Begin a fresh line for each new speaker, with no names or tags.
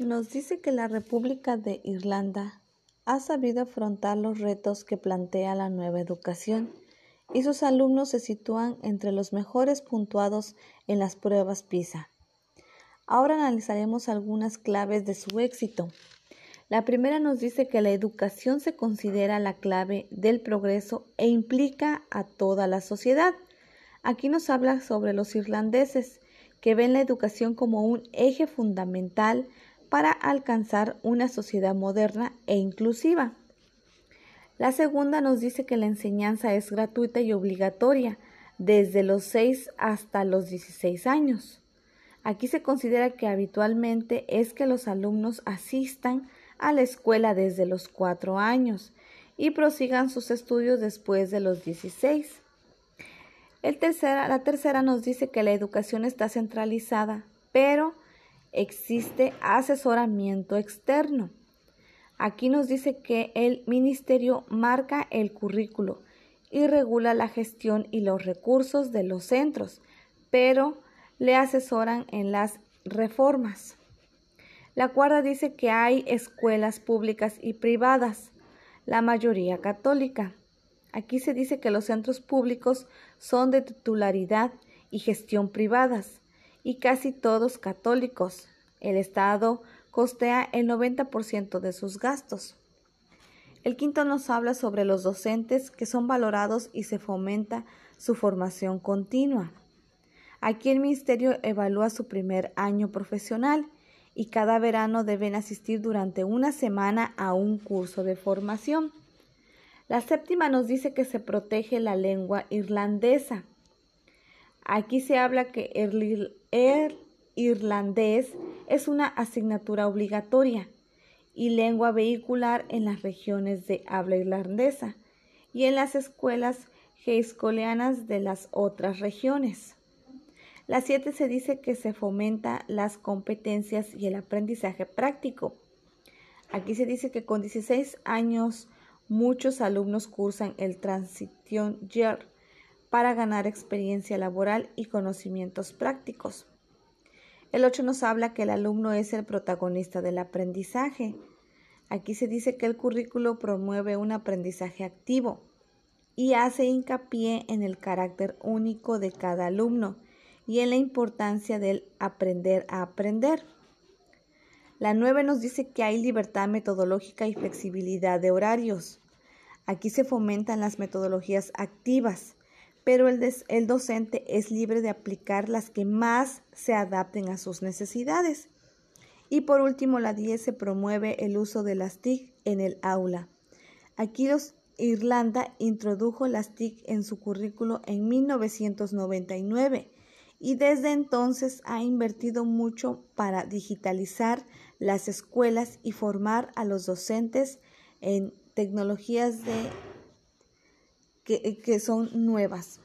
Nos dice que la República de Irlanda ha sabido afrontar los retos que plantea la nueva educación y sus alumnos se sitúan entre los mejores puntuados en las pruebas PISA. Ahora analizaremos algunas claves de su éxito. La primera nos dice que la educación se considera la clave del progreso e implica a toda la sociedad. Aquí nos habla sobre los irlandeses, que ven la educación como un eje fundamental para alcanzar una sociedad moderna e inclusiva. La segunda nos dice que la enseñanza es gratuita y obligatoria desde los 6 hasta los 16 años. Aquí se considera que habitualmente es que los alumnos asistan a la escuela desde los cuatro años y prosigan sus estudios después de los 16. El tercera, la tercera nos dice que la educación está centralizada, pero existe asesoramiento externo. Aquí nos dice que el ministerio marca el currículo y regula la gestión y los recursos de los centros, pero le asesoran en las reformas. La cuarta dice que hay escuelas públicas y privadas, la mayoría católica. Aquí se dice que los centros públicos son de titularidad y gestión privadas y casi todos católicos. El Estado costea el 90% de sus gastos. El quinto nos habla sobre los docentes que son valorados y se fomenta su formación continua. Aquí el Ministerio evalúa su primer año profesional y cada verano deben asistir durante una semana a un curso de formación. La séptima nos dice que se protege la lengua irlandesa. Aquí se habla que el, irlandés es una asignatura obligatoria y lengua vehicular en las regiones de habla irlandesa y en las escuelas geiscoleanas de las otras regiones. La 7 se dice que se fomenta las competencias y el aprendizaje práctico. Aquí se dice que con 16 años muchos alumnos cursan el Transition Year para ganar experiencia laboral y conocimientos prácticos. El 8 nos habla que el alumno es el protagonista del aprendizaje. Aquí se dice que el currículo promueve un aprendizaje activo y hace hincapié en el carácter único de cada alumno y en la importancia del aprender a aprender. La 9 nos dice que hay libertad metodológica y flexibilidad de horarios. Aquí se fomentan las metodologías activas, pero el, docente es libre de aplicar las que más se adapten a sus necesidades. Y por último, la 10 se promueve el uso de las TIC en el aula. Aquí los, Irlanda introdujo las TIC en su currículo en 1999 y desde entonces ha invertido mucho para digitalizar las escuelas y formar a los docentes en tecnologías de, que, que son nuevas.